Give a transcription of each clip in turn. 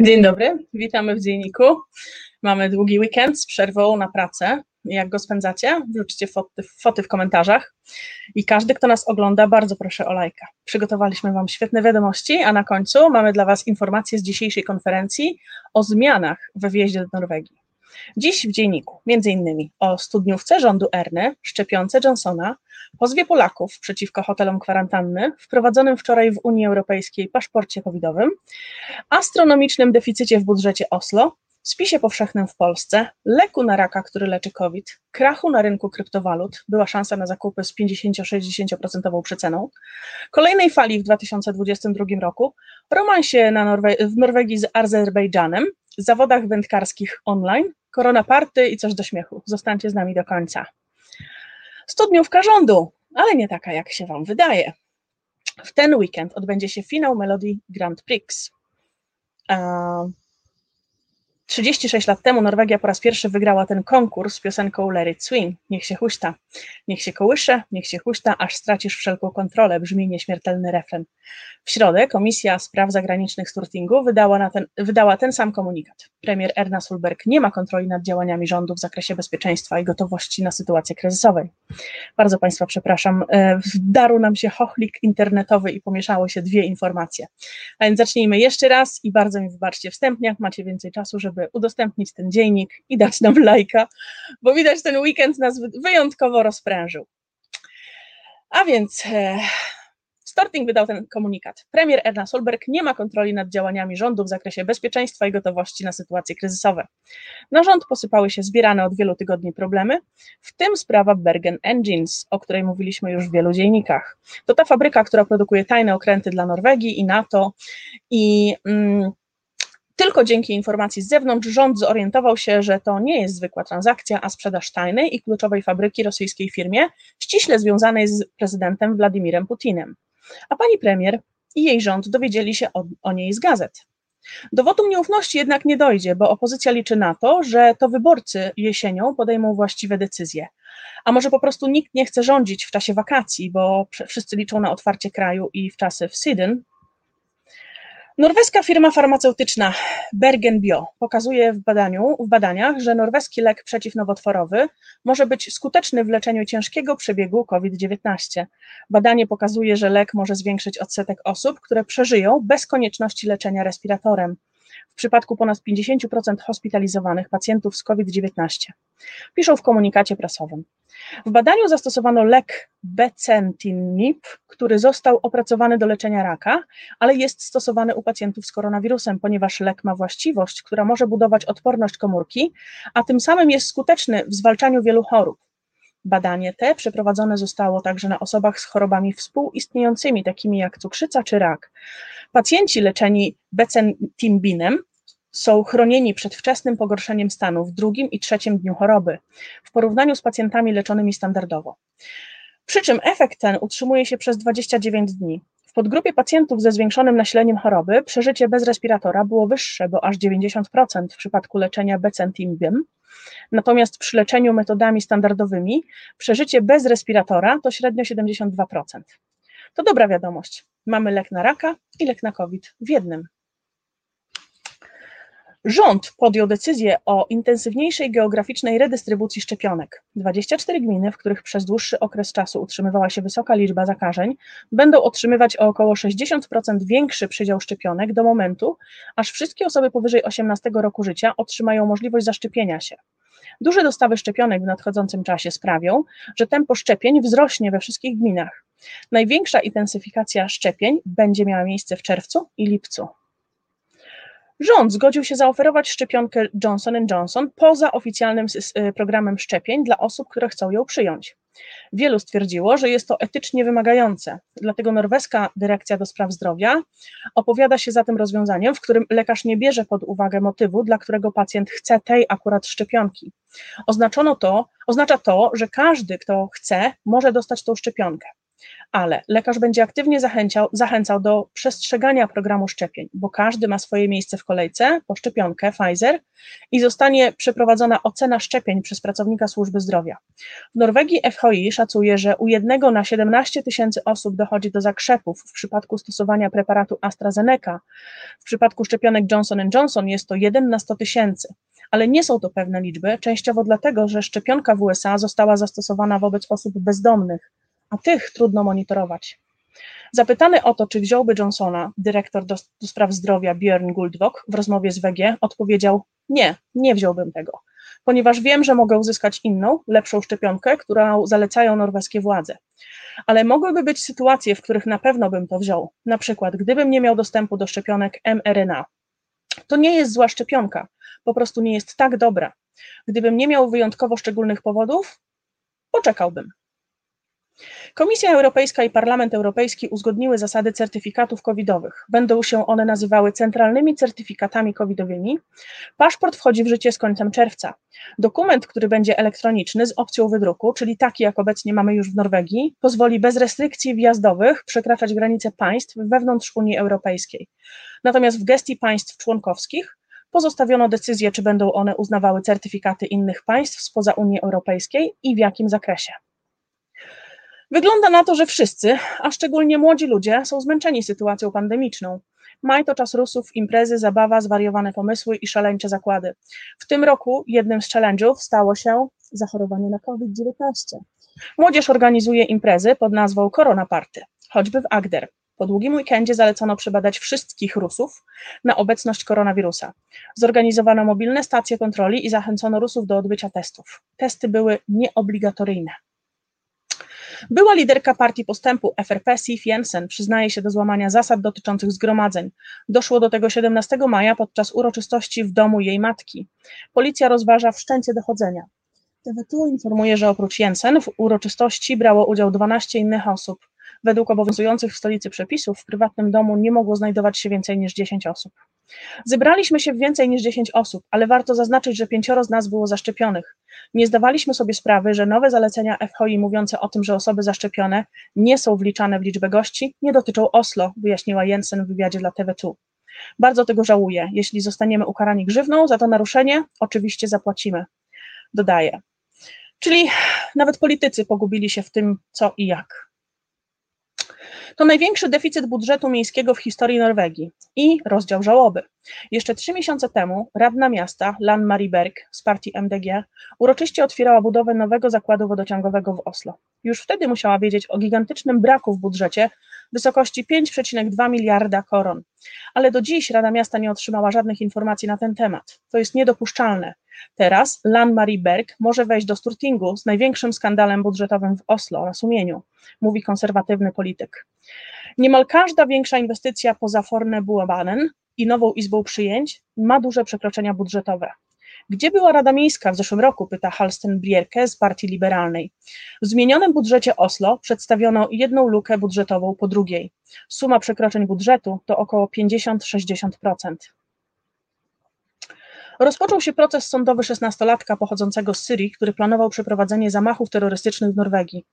Dzień dobry, witamy w dzienniku. Mamy długi weekend z przerwą na pracę. Jak go spędzacie? Wrzućcie foty, foty w komentarzach. I każdy, kto nas ogląda, bardzo proszę o lajka. Przygotowaliśmy Wam świetne wiadomości, a na końcu mamy dla Was informacje z dzisiejszej konferencji o zmianach we wjeździe do Norwegii. Dziś w dzienniku między innymi o studniówce rządu Erny, szczepionce Johnsona, pozwie Polaków przeciwko hotelom kwarantanny, wprowadzonym wczoraj w Unii Europejskiej paszporcie covidowym, astronomicznym deficycie w budżecie Oslo, spisie powszechnym w Polsce, leku na raka, który leczy COVID, krachu na rynku kryptowalut, była szansa na zakupy z 50-60% przeceną, kolejnej fali w 2022 roku, romansie na Norwe w Norwegii z Azerbejdżanem, zawodach wędkarskich online, korona party i coś do śmiechu. Zostańcie z nami do końca. Studniówka rządu, ale nie taka, jak się Wam wydaje. W ten weekend odbędzie się finał Melody Grand Prix. 36 lat temu Norwegia po raz pierwszy wygrała ten konkurs z piosenką It Swing. Niech się huśta, niech się kołysze, niech się huśta, aż stracisz wszelką kontrolę, brzmi nieśmiertelny refren. W środę Komisja Spraw Zagranicznych Sturtingu wydała, ten, wydała ten sam komunikat. Premier Erna Sulberg nie ma kontroli nad działaniami rządu w zakresie bezpieczeństwa i gotowości na sytuację kryzysowej. Bardzo Państwa przepraszam, e, wdarł nam się chochlik internetowy i pomieszało się dwie informacje. A więc zacznijmy jeszcze raz i bardzo mi wybaczcie wstępnie, macie więcej czasu, żeby udostępnić ten dziennik i dać nam lajka, bo widać ten weekend nas wyjątkowo rozprężył. A więc e, Storting wydał ten komunikat. Premier Erna Solberg nie ma kontroli nad działaniami rządu w zakresie bezpieczeństwa i gotowości na sytuacje kryzysowe. Na rząd posypały się zbierane od wielu tygodni problemy, w tym sprawa Bergen Engines, o której mówiliśmy już w wielu dziennikach. To ta fabryka, która produkuje tajne okręty dla Norwegii i NATO i mm, tylko dzięki informacji z zewnątrz rząd zorientował się, że to nie jest zwykła transakcja, a sprzedaż tajnej i kluczowej fabryki rosyjskiej firmie, ściśle związanej z prezydentem Władimirem Putinem a pani premier i jej rząd dowiedzieli się o, o niej z gazet. Do wotum nieufności jednak nie dojdzie, bo opozycja liczy na to, że to wyborcy jesienią podejmą właściwe decyzje. A może po prostu nikt nie chce rządzić w czasie wakacji, bo wszyscy liczą na otwarcie kraju i w czasy w Sydyn, Norweska firma farmaceutyczna Bergen Bio pokazuje w, badaniu, w badaniach, że norweski lek przeciwnowotworowy może być skuteczny w leczeniu ciężkiego przebiegu COVID-19. Badanie pokazuje, że lek może zwiększyć odsetek osób, które przeżyją bez konieczności leczenia respiratorem w przypadku ponad 50% hospitalizowanych pacjentów z COVID-19. Piszą w komunikacie prasowym. W badaniu zastosowano lek becentinib, który został opracowany do leczenia raka, ale jest stosowany u pacjentów z koronawirusem, ponieważ lek ma właściwość, która może budować odporność komórki, a tym samym jest skuteczny w zwalczaniu wielu chorób. Badanie te przeprowadzone zostało także na osobach z chorobami współistniejącymi, takimi jak cukrzyca czy rak. Pacjenci leczeni becentimbinem są chronieni przed wczesnym pogorszeniem stanu w drugim i trzecim dniu choroby, w porównaniu z pacjentami leczonymi standardowo. Przy czym efekt ten utrzymuje się przez 29 dni. W podgrupie pacjentów ze zwiększonym nasileniem choroby przeżycie bez respiratora było wyższe, bo aż 90% w przypadku leczenia becentimbem, natomiast przy leczeniu metodami standardowymi przeżycie bez respiratora to średnio 72%. To dobra wiadomość. Mamy lek na raka i lek na COVID w jednym. Rząd podjął decyzję o intensywniejszej geograficznej redystrybucji szczepionek. 24 gminy, w których przez dłuższy okres czasu utrzymywała się wysoka liczba zakażeń, będą otrzymywać o około 60% większy przydział szczepionek do momentu, aż wszystkie osoby powyżej 18 roku życia otrzymają możliwość zaszczepienia się. Duże dostawy szczepionek w nadchodzącym czasie sprawią, że tempo szczepień wzrośnie we wszystkich gminach. Największa intensyfikacja szczepień będzie miała miejsce w czerwcu i lipcu. Rząd zgodził się zaoferować szczepionkę Johnson Johnson poza oficjalnym y, programem szczepień dla osób, które chcą ją przyjąć. Wielu stwierdziło, że jest to etycznie wymagające, dlatego norweska Dyrekcja do Spraw Zdrowia opowiada się za tym rozwiązaniem, w którym lekarz nie bierze pod uwagę motywu, dla którego pacjent chce tej akurat szczepionki. Oznaczono to, oznacza to, że każdy, kto chce, może dostać tą szczepionkę. Ale lekarz będzie aktywnie zachęcał, zachęcał do przestrzegania programu szczepień, bo każdy ma swoje miejsce w kolejce po szczepionkę Pfizer i zostanie przeprowadzona ocena szczepień przez pracownika służby zdrowia. W Norwegii FHI szacuje, że u jednego na 17 tysięcy osób dochodzi do zakrzepów w przypadku stosowania preparatu AstraZeneca. W przypadku szczepionek Johnson Johnson jest to 1 na 100 tysięcy ale nie są to pewne liczby, częściowo dlatego, że szczepionka w USA została zastosowana wobec osób bezdomnych, a tych trudno monitorować. Zapytany o to, czy wziąłby Johnsona, dyrektor do, do spraw zdrowia Björn Guldwok w rozmowie z WG odpowiedział: Nie, nie wziąłbym tego, ponieważ wiem, że mogę uzyskać inną, lepszą szczepionkę, którą zalecają norweskie władze. Ale mogłyby być sytuacje, w których na pewno bym to wziął. Na przykład, gdybym nie miał dostępu do szczepionek mRNA. To nie jest zła szczepionka, po prostu nie jest tak dobra. Gdybym nie miał wyjątkowo szczególnych powodów, poczekałbym. Komisja Europejska i Parlament Europejski uzgodniły zasady certyfikatów covidowych. Będą się one nazywały centralnymi certyfikatami covidowymi. Paszport wchodzi w życie z końcem czerwca. Dokument, który będzie elektroniczny z opcją wydruku, czyli taki jak obecnie mamy już w Norwegii, pozwoli bez restrykcji wjazdowych przekraczać granice państw wewnątrz Unii Europejskiej. Natomiast w gestii państw członkowskich pozostawiono decyzję, czy będą one uznawały certyfikaty innych państw spoza Unii Europejskiej i w jakim zakresie. Wygląda na to, że wszyscy, a szczególnie młodzi ludzie, są zmęczeni sytuacją pandemiczną. Maj to czas Rusów, imprezy, zabawa, zwariowane pomysły i szaleńcze zakłady. W tym roku jednym z challenge'ów stało się zachorowanie na COVID-19. Młodzież organizuje imprezy pod nazwą Corona Party, choćby w Agder. Po długim weekendzie zalecono przebadać wszystkich Rusów na obecność koronawirusa. Zorganizowano mobilne stacje kontroli i zachęcono Rusów do odbycia testów. Testy były nieobligatoryjne. Była liderka partii postępu FRP Sif Jensen przyznaje się do złamania zasad dotyczących zgromadzeń. Doszło do tego 17 maja podczas uroczystości w domu jej matki. Policja rozważa wszczęcie dochodzenia. TV2 informuje, że oprócz Jensen w uroczystości brało udział 12 innych osób. Według obowiązujących w stolicy przepisów w prywatnym domu nie mogło znajdować się więcej niż 10 osób. Zebraliśmy się w więcej niż 10 osób, ale warto zaznaczyć, że pięcioro z nas było zaszczepionych. Nie zdawaliśmy sobie sprawy, że nowe zalecenia FHI mówiące o tym, że osoby zaszczepione nie są wliczane w liczbę gości, nie dotyczą Oslo, wyjaśniła Jensen w wywiadzie dla TV2. Bardzo tego żałuję. Jeśli zostaniemy ukarani grzywną za to naruszenie, oczywiście zapłacimy. Dodaje. Czyli nawet politycy pogubili się w tym, co i jak. To największy deficyt budżetu miejskiego w historii Norwegii i rozdział żałoby. Jeszcze trzy miesiące temu radna miasta Lan Berg z partii MDG uroczyście otwierała budowę nowego zakładu wodociągowego w Oslo. Już wtedy musiała wiedzieć o gigantycznym braku w budżecie wysokości 5,2 miliarda koron. Ale do dziś Rada Miasta nie otrzymała żadnych informacji na ten temat. To jest niedopuszczalne. Teraz Lan Marie Berg może wejść do Sturtingu z największym skandalem budżetowym w Oslo na sumieniu, mówi konserwatywny polityk. Niemal każda większa inwestycja poza Forne Buabanen i nową izbą przyjęć ma duże przekroczenia budżetowe. Gdzie była Rada Miejska w zeszłym roku? pyta Halsten Brierke z Partii Liberalnej. W zmienionym budżecie Oslo przedstawiono jedną lukę budżetową po drugiej. Suma przekroczeń budżetu to około 50-60%. Rozpoczął się proces sądowy szesnastolatka pochodzącego z Syrii, który planował przeprowadzenie zamachów terrorystycznych w Norwegii.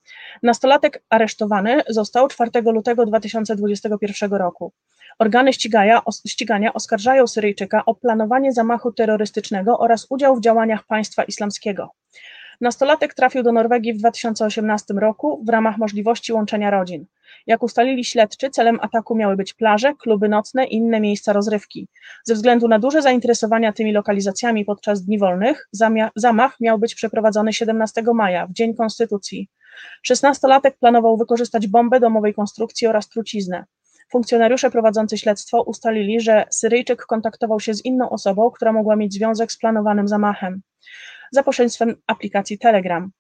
Nastolatek aresztowany został 4 lutego 2021 roku. Organy ścigania, ścigania oskarżają Syryjczyka o planowanie zamachu terrorystycznego oraz udział w działaniach państwa islamskiego. Nastolatek trafił do Norwegii w 2018 roku w ramach możliwości łączenia rodzin. Jak ustalili śledczy, celem ataku miały być plaże, kluby nocne i inne miejsca rozrywki. Ze względu na duże zainteresowania tymi lokalizacjami podczas dni wolnych, zamach miał być przeprowadzony 17 maja, w Dzień Konstytucji. Szesnastolatek planował wykorzystać bombę domowej konstrukcji oraz truciznę. Funkcjonariusze prowadzący śledztwo ustalili, że Syryjczyk kontaktował się z inną osobą, która mogła mieć związek z planowanym zamachem za pośrednictwem aplikacji Telegram.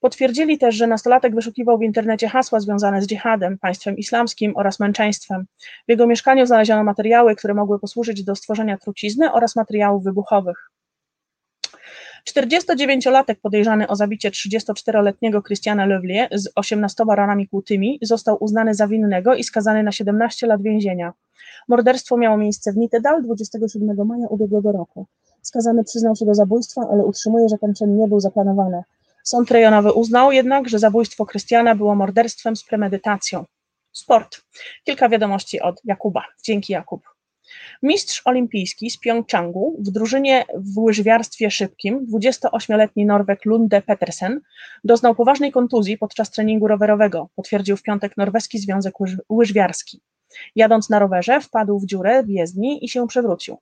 Potwierdzili też, że nastolatek wyszukiwał w internecie hasła związane z dżihadem, państwem islamskim oraz męczeństwem. W jego mieszkaniu znaleziono materiały, które mogły posłużyć do stworzenia trucizny oraz materiałów wybuchowych. 49-latek podejrzany o zabicie 34-letniego Christiana Levlier z 18 ranami kłutymi został uznany za winnego i skazany na 17 lat więzienia. Morderstwo miało miejsce w Nittedal 27 maja ubiegłego roku. Skazany przyznał się do zabójstwa, ale utrzymuje, że ten czyn nie był zaplanowany. Sąd rejonowy uznał jednak, że zabójstwo Krystiana było morderstwem z premedytacją. Sport. Kilka wiadomości od Jakuba. Dzięki Jakub. Mistrz olimpijski z Pjongczangu w drużynie w łyżwiarstwie szybkim, 28-letni Norweg Lunde Petersen, doznał poważnej kontuzji podczas treningu rowerowego, potwierdził w piątek Norweski Związek Łyżwiarski. Jadąc na rowerze, wpadł w dziurę w jezdni i się przewrócił.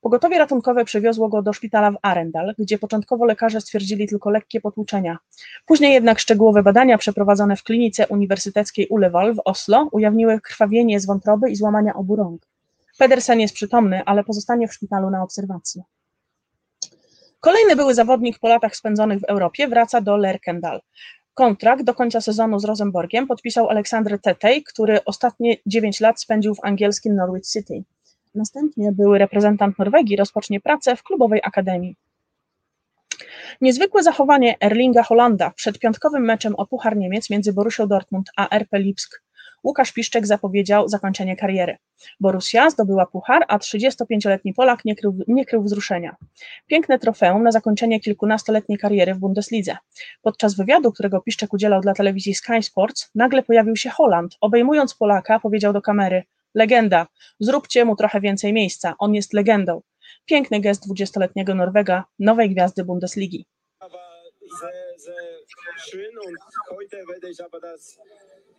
Pogotowie ratunkowe przywiozło go do szpitala w Arendal, gdzie początkowo lekarze stwierdzili tylko lekkie potłuczenia. Później jednak szczegółowe badania przeprowadzone w klinice uniwersyteckiej Uleval w Oslo ujawniły krwawienie z wątroby i złamania obu rąk. Pedersen jest przytomny, ale pozostanie w szpitalu na obserwacji. Kolejny były zawodnik po latach spędzonych w Europie wraca do Lerkendal. Kontrakt do końca sezonu z Rosenborgiem podpisał Aleksandr Tetej, który ostatnie 9 lat spędził w angielskim Norwich City. Następnie były reprezentant Norwegii rozpocznie pracę w klubowej akademii. Niezwykłe zachowanie Erlinga Holanda przed piątkowym meczem o Puchar Niemiec między Borussią Dortmund a RP Lipsk Łukasz Piszczek zapowiedział zakończenie kariery. Borussia zdobyła puchar, a 35-letni Polak nie krył, nie krył wzruszenia. Piękne trofeum na zakończenie kilkunastoletniej kariery w Bundeslidze. Podczas wywiadu, którego Piszczek udzielał dla telewizji Sky Sports, nagle pojawił się Holland. Obejmując Polaka, powiedział do kamery: Legenda, zróbcie mu trochę więcej miejsca, on jest legendą. Piękny gest 20-letniego Norwega, nowej gwiazdy Bundesligi.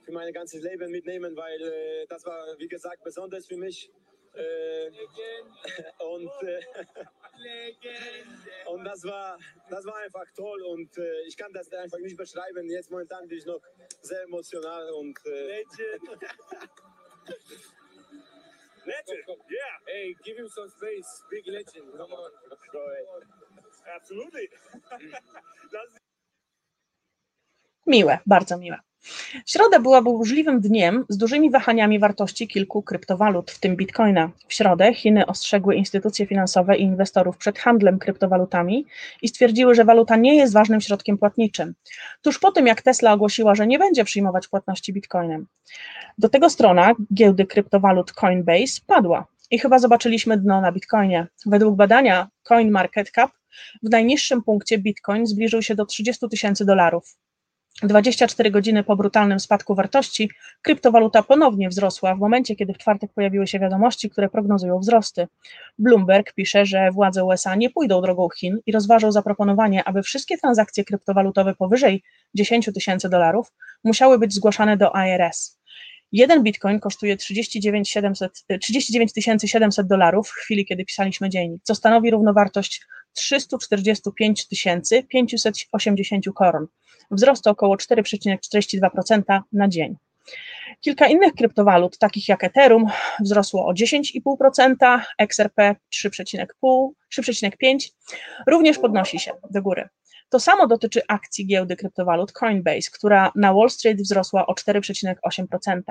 Für mein ganzes Leben mitnehmen, weil äh, das war, wie gesagt, besonders für mich. Äh, und, äh, und das war, das war einfach toll und äh, ich kann das einfach nicht beschreiben. Jetzt momentan bin ich noch sehr emotional und. Äh, legend, yeah. Hey, give him some space. Big legend. Come on. Absolutely. Miłe, bardzo miłe. Środa była burzliwym dniem z dużymi wahaniami wartości kilku kryptowalut, w tym bitcoina. W środę Chiny ostrzegły instytucje finansowe i inwestorów przed handlem kryptowalutami i stwierdziły, że waluta nie jest ważnym środkiem płatniczym. Tuż po tym, jak Tesla ogłosiła, że nie będzie przyjmować płatności bitcoinem. Do tego strona giełdy kryptowalut Coinbase padła i chyba zobaczyliśmy dno na bitcoinie. Według badania CoinMarketCap w najniższym punkcie bitcoin zbliżył się do 30 tysięcy dolarów. 24 godziny po brutalnym spadku wartości, kryptowaluta ponownie wzrosła w momencie, kiedy w czwartek pojawiły się wiadomości, które prognozują wzrosty. Bloomberg pisze, że władze USA nie pójdą drogą Chin i rozważą zaproponowanie, aby wszystkie transakcje kryptowalutowe powyżej 10 tysięcy dolarów musiały być zgłaszane do IRS. Jeden bitcoin kosztuje 39 700 dolarów w chwili, kiedy pisaliśmy dziennik, co stanowi równowartość 345 580 koron wzrost około 4,42% na dzień. Kilka innych kryptowalut, takich jak Ethereum, wzrosło o 10,5%, XRP 3,5%, również podnosi się do góry. To samo dotyczy akcji giełdy kryptowalut Coinbase, która na Wall Street wzrosła o 4,8%.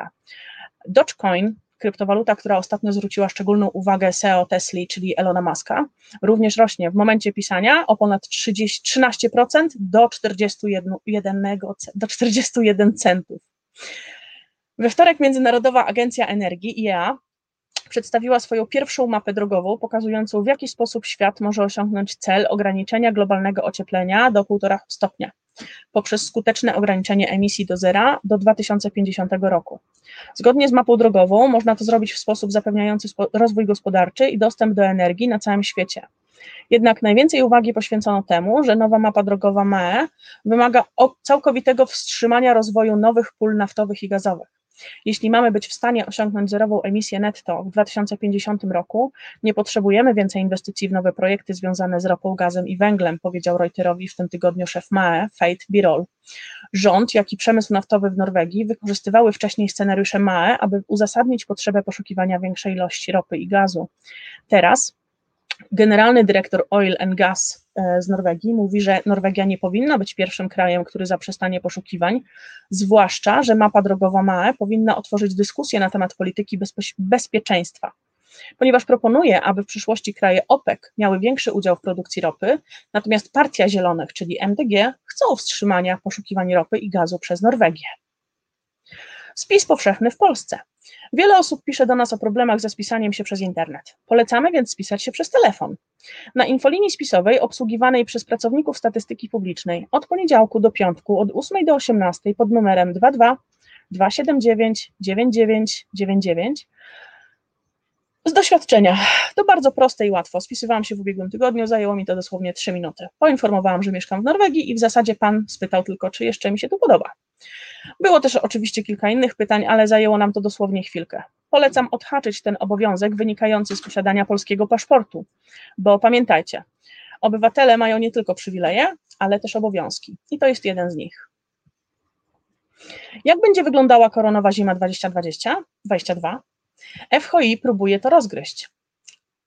Dogecoin kryptowaluta, która ostatnio zwróciła szczególną uwagę CEO Tesla, czyli Elona Muska, również rośnie w momencie pisania o ponad 30, 13% do 41, do 41 centów. We wtorek Międzynarodowa Agencja Energii IEA przedstawiła swoją pierwszą mapę drogową, pokazującą w jaki sposób świat może osiągnąć cel ograniczenia globalnego ocieplenia do 1,5 stopnia poprzez skuteczne ograniczenie emisji do zera do 2050 roku. Zgodnie z mapą drogową można to zrobić w sposób zapewniający rozwój gospodarczy i dostęp do energii na całym świecie. Jednak najwięcej uwagi poświęcono temu, że nowa mapa drogowa MAE wymaga całkowitego wstrzymania rozwoju nowych pól naftowych i gazowych. Jeśli mamy być w stanie osiągnąć zerową emisję netto w 2050 roku, nie potrzebujemy więcej inwestycji w nowe projekty związane z ropą, gazem i węglem, powiedział Reuterowi w tym tygodniu szef MAE, Fate Birol. Rząd, jak i przemysł naftowy w Norwegii wykorzystywały wcześniej scenariusze MAE, aby uzasadnić potrzebę poszukiwania większej ilości ropy i gazu. Teraz Generalny dyrektor Oil and Gas z Norwegii mówi, że Norwegia nie powinna być pierwszym krajem, który zaprzestanie poszukiwań, zwłaszcza, że mapa drogowa MAE powinna otworzyć dyskusję na temat polityki bezpieczeństwa. Ponieważ proponuje, aby w przyszłości kraje OPEC miały większy udział w produkcji ropy, natomiast Partia Zielonych, czyli MDG, chcą wstrzymania poszukiwań ropy i gazu przez Norwegię. Spis powszechny w Polsce. Wiele osób pisze do nas o problemach ze spisaniem się przez internet. Polecamy więc spisać się przez telefon. Na infolinii spisowej obsługiwanej przez pracowników statystyki publicznej od poniedziałku do piątku od 8 do 18 pod numerem 22 279 9999 z doświadczenia. To bardzo proste i łatwo. Spisywałam się w ubiegłym tygodniu, zajęło mi to dosłownie 3 minuty. Poinformowałam, że mieszkam w Norwegii i w zasadzie pan spytał tylko, czy jeszcze mi się to podoba. Było też oczywiście kilka innych pytań, ale zajęło nam to dosłownie chwilkę. Polecam odhaczyć ten obowiązek wynikający z posiadania polskiego paszportu, bo pamiętajcie, obywatele mają nie tylko przywileje, ale też obowiązki i to jest jeden z nich. Jak będzie wyglądała koronowa zima 2020-2022? FHI próbuje to rozgryźć.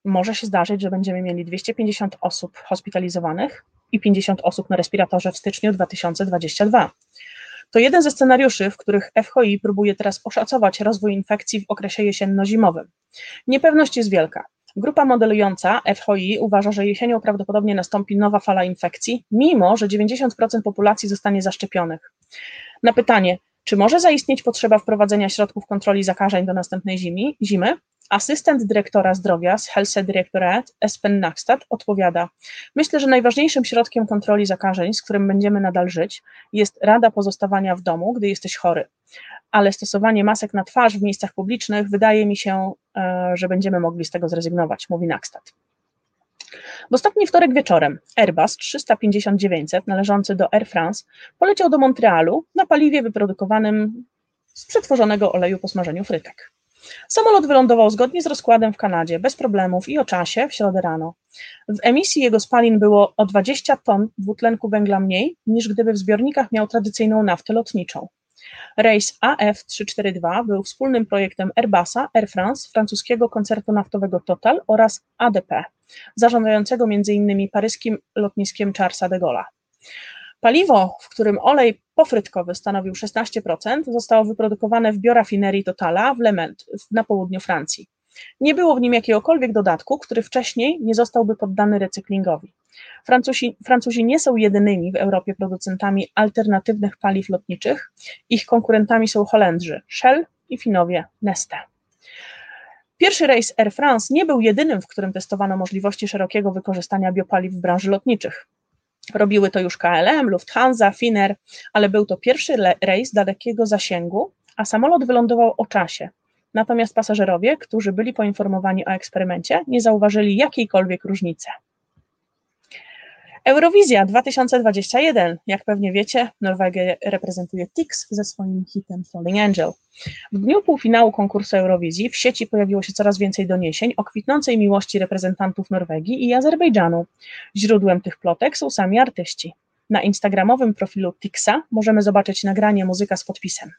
Może się zdarzyć, że będziemy mieli 250 osób hospitalizowanych i 50 osób na respiratorze w styczniu 2022. To jeden ze scenariuszy, w których FHI próbuje teraz oszacować rozwój infekcji w okresie jesienno-zimowym. Niepewność jest wielka. Grupa modelująca FHI uważa, że jesienią prawdopodobnie nastąpi nowa fala infekcji, mimo że 90% populacji zostanie zaszczepionych. Na pytanie, czy może zaistnieć potrzeba wprowadzenia środków kontroli zakażeń do następnej zimy, zimy Asystent dyrektora zdrowia z Helse Directorat, Espen Nakstad, odpowiada: Myślę, że najważniejszym środkiem kontroli zakażeń, z którym będziemy nadal żyć, jest rada pozostawania w domu, gdy jesteś chory. Ale stosowanie masek na twarz w miejscach publicznych wydaje mi się, e, że będziemy mogli z tego zrezygnować, mówi Nakstad. W ostatni wtorek wieczorem Airbus 350-900 należący do Air France poleciał do Montrealu na paliwie wyprodukowanym z przetworzonego oleju po smażeniu frytek. Samolot wylądował zgodnie z rozkładem w Kanadzie, bez problemów i o czasie w środę rano. W emisji jego spalin było o 20 ton dwutlenku węgla mniej, niż gdyby w zbiornikach miał tradycyjną naftę lotniczą. Rejs AF342 był wspólnym projektem Airbusa, Air France, francuskiego koncertu naftowego Total oraz ADP, zarządzającego m.in. paryskim lotniskiem Charlesa de Gaulle'a. Paliwo, w którym olej pofrytkowy stanowił 16%, zostało wyprodukowane w biorafinerii Totala w Le Mans na południu Francji. Nie było w nim jakiegokolwiek dodatku, który wcześniej nie zostałby poddany recyklingowi. Francuzi, Francuzi nie są jedynymi w Europie producentami alternatywnych paliw lotniczych. Ich konkurentami są Holendrzy Shell i Finowie Neste. Pierwszy rejs Air France nie był jedynym, w którym testowano możliwości szerokiego wykorzystania biopaliw w branży lotniczych. Robiły to już KLM, Lufthansa, Finnair, ale był to pierwszy rejs dalekiego zasięgu, a samolot wylądował o czasie. Natomiast pasażerowie, którzy byli poinformowani o eksperymencie, nie zauważyli jakiejkolwiek różnicy. Eurowizja 2021. Jak pewnie wiecie, Norwegię reprezentuje Tix ze swoim hitem Falling Angel. W dniu półfinału konkursu Eurowizji w sieci pojawiło się coraz więcej doniesień o kwitnącej miłości reprezentantów Norwegii i Azerbejdżanu. Źródłem tych plotek są sami artyści. Na instagramowym profilu Tixa możemy zobaczyć nagranie muzyka z podpisem.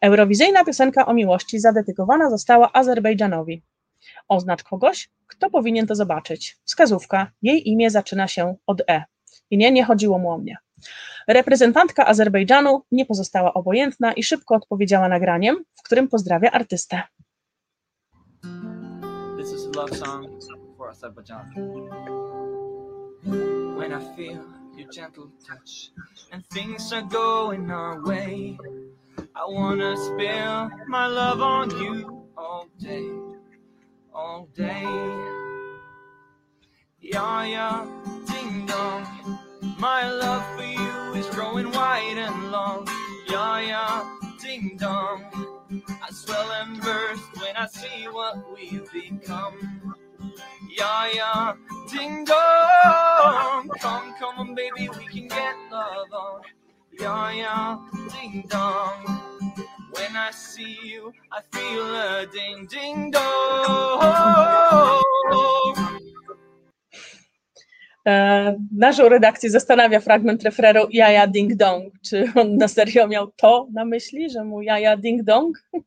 Eurowizyjna piosenka o miłości zadedykowana została Azerbejdżanowi. Oznacz kogoś, kto powinien to zobaczyć. Wskazówka, jej imię zaczyna się od E. I nie, nie chodziło mu o mnie. Reprezentantka Azerbejdżanu nie pozostała obojętna i szybko odpowiedziała nagraniem, w którym pozdrawia artystę. This is a love song for Azerbaijan. When I feel your gentle touch and things are going our way, I wanna spill my love on you all day, all day. Yeah, yeah, ding dong. My love for you is growing wide and long. Yeah, yeah, ding dong. I swell and burst when I see what we've become. Yeah, yeah, ding dong. Come, come on, baby, we can get love on. Yeah, yeah, ding dong. I see you, I feel a ding ding dong. Naszą redakcję zastanawia fragment refreru Jaja Ding Dong. Czy on na serio miał to na myśli, że mu Jaja Ding Dong? um,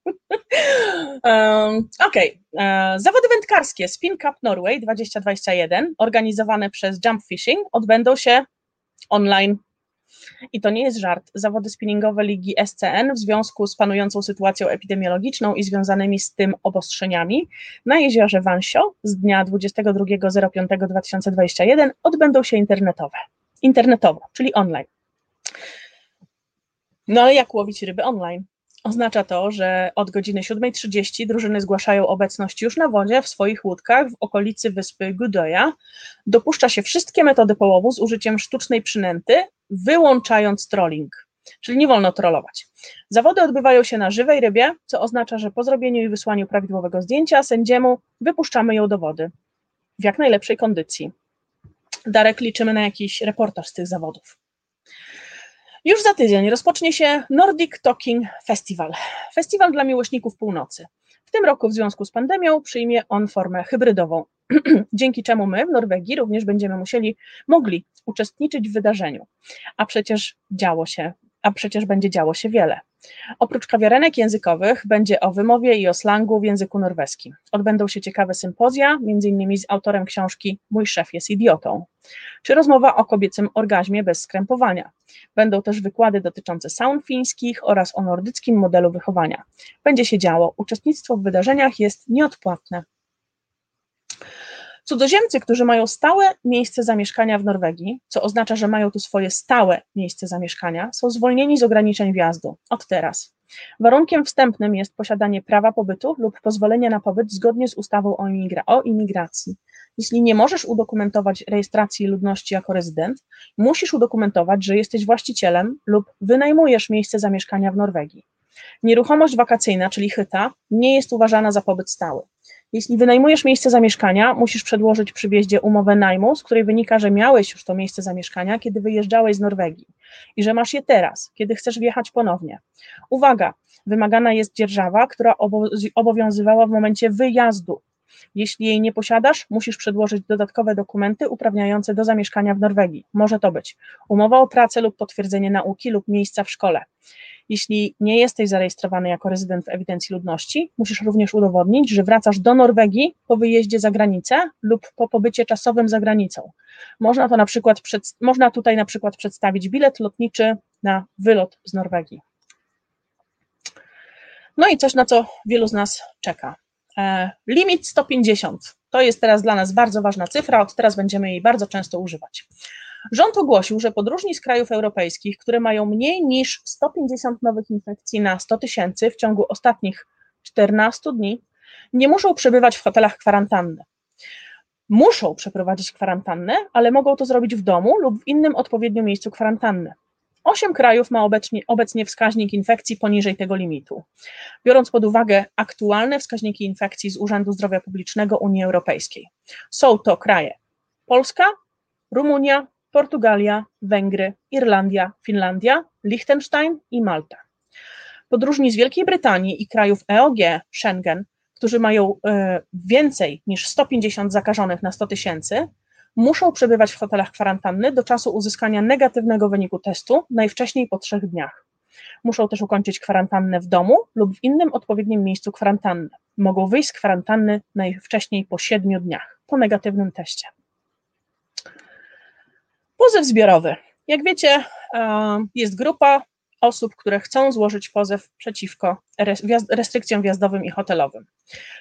Okej. Okay. E, zawody wędkarskie Spin Cup Norway 2021 organizowane przez Jump Fishing odbędą się online i to nie jest żart. Zawody spinningowe Ligi SCN w związku z panującą sytuacją epidemiologiczną i związanymi z tym obostrzeniami na jeziorze Wansio z dnia 22.05.2021 odbędą się internetowe. Internetowo, czyli online. No ale jak łowić ryby online? Oznacza to, że od godziny 7.30 drużyny zgłaszają obecność już na wodzie w swoich łódkach w okolicy wyspy Gudoja. Dopuszcza się wszystkie metody połowu z użyciem sztucznej przynęty, wyłączając trolling, czyli nie wolno trollować. Zawody odbywają się na żywej rybie, co oznacza, że po zrobieniu i wysłaniu prawidłowego zdjęcia sędziemu wypuszczamy ją do wody w jak najlepszej kondycji. Darek, liczymy na jakiś reportaż z tych zawodów. Już za tydzień rozpocznie się Nordic Talking Festival. Festiwal dla miłośników północy. W tym roku w związku z pandemią przyjmie on formę hybrydową, dzięki czemu my w Norwegii również będziemy musieli, mogli uczestniczyć w wydarzeniu. A przecież działo się a przecież będzie działo się wiele. Oprócz kawiarenek językowych będzie o wymowie i o slangu w języku norweskim. Odbędą się ciekawe sympozja, m.in. z autorem książki Mój szef jest idiotą, czy rozmowa o kobiecym orgazmie bez skrępowania. Będą też wykłady dotyczące saun fińskich oraz o nordyckim modelu wychowania. Będzie się działo. Uczestnictwo w wydarzeniach jest nieodpłatne. Cudzoziemcy, którzy mają stałe miejsce zamieszkania w Norwegii, co oznacza, że mają tu swoje stałe miejsce zamieszkania, są zwolnieni z ograniczeń wjazdu od teraz. Warunkiem wstępnym jest posiadanie prawa pobytu lub pozwolenia na pobyt zgodnie z ustawą o, imigra- o imigracji. Jeśli nie możesz udokumentować rejestracji ludności jako rezydent, musisz udokumentować, że jesteś właścicielem lub wynajmujesz miejsce zamieszkania w Norwegii. Nieruchomość wakacyjna, czyli chyta, nie jest uważana za pobyt stały. Jeśli wynajmujesz miejsce zamieszkania, musisz przedłożyć przy wjeździe umowę najmu, z której wynika, że miałeś już to miejsce zamieszkania, kiedy wyjeżdżałeś z Norwegii i że masz je teraz, kiedy chcesz wjechać ponownie. Uwaga, wymagana jest dzierżawa, która obowiązywała w momencie wyjazdu. Jeśli jej nie posiadasz, musisz przedłożyć dodatkowe dokumenty uprawniające do zamieszkania w Norwegii. Może to być umowa o pracę lub potwierdzenie nauki lub miejsca w szkole. Jeśli nie jesteś zarejestrowany jako rezydent w ewidencji ludności, musisz również udowodnić, że wracasz do Norwegii po wyjeździe za granicę lub po pobycie czasowym za granicą. Można, to na przykład, można tutaj na przykład przedstawić bilet lotniczy na wylot z Norwegii. No i coś, na co wielu z nas czeka. E, limit 150. To jest teraz dla nas bardzo ważna cyfra, od teraz będziemy jej bardzo często używać. Rząd ogłosił, że podróżni z krajów europejskich, które mają mniej niż 150 nowych infekcji na 100 tysięcy w ciągu ostatnich 14 dni, nie muszą przebywać w hotelach kwarantanny. Muszą przeprowadzić kwarantannę, ale mogą to zrobić w domu lub w innym odpowiednim miejscu kwarantanny. Osiem krajów ma obecnie, obecnie wskaźnik infekcji poniżej tego limitu. Biorąc pod uwagę aktualne wskaźniki infekcji z Urzędu Zdrowia Publicznego Unii Europejskiej, są to kraje Polska, Rumunia, Portugalia, Węgry, Irlandia, Finlandia, Liechtenstein i Malta. Podróżni z Wielkiej Brytanii i krajów EOG, Schengen, którzy mają e, więcej niż 150 zakażonych na 100 tysięcy, muszą przebywać w hotelach kwarantanny do czasu uzyskania negatywnego wyniku testu, najwcześniej po trzech dniach. Muszą też ukończyć kwarantannę w domu lub w innym odpowiednim miejscu kwarantanny. Mogą wyjść z kwarantanny najwcześniej po siedmiu dniach po negatywnym teście. Pozew zbiorowy. Jak wiecie, jest grupa osób, które chcą złożyć pozew przeciwko restrykcjom wjazdowym i hotelowym.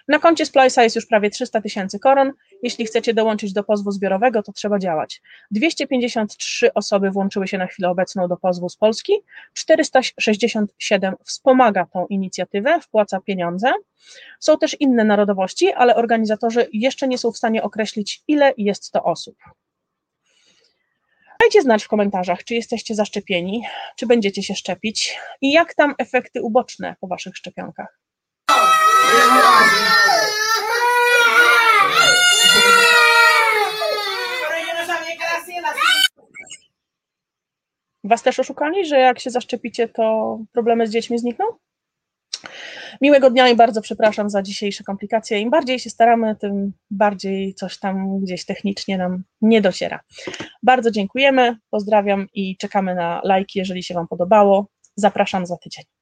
Na koncie Splice'a jest już prawie 300 tysięcy koron. Jeśli chcecie dołączyć do pozwu zbiorowego, to trzeba działać. 253 osoby włączyły się na chwilę obecną do pozwu z Polski, 467 wspomaga tą inicjatywę, wpłaca pieniądze. Są też inne narodowości, ale organizatorzy jeszcze nie są w stanie określić, ile jest to osób. Dajcie znać w komentarzach, czy jesteście zaszczepieni, czy będziecie się szczepić i jak tam efekty uboczne po waszych szczepionkach. Was też oszukali, że jak się zaszczepicie, to problemy z dziećmi znikną? Miłego dnia i bardzo przepraszam za dzisiejsze komplikacje. Im bardziej się staramy, tym bardziej coś tam gdzieś technicznie nam nie dociera. Bardzo dziękujemy, pozdrawiam i czekamy na lajki, jeżeli się Wam podobało. Zapraszam za tydzień.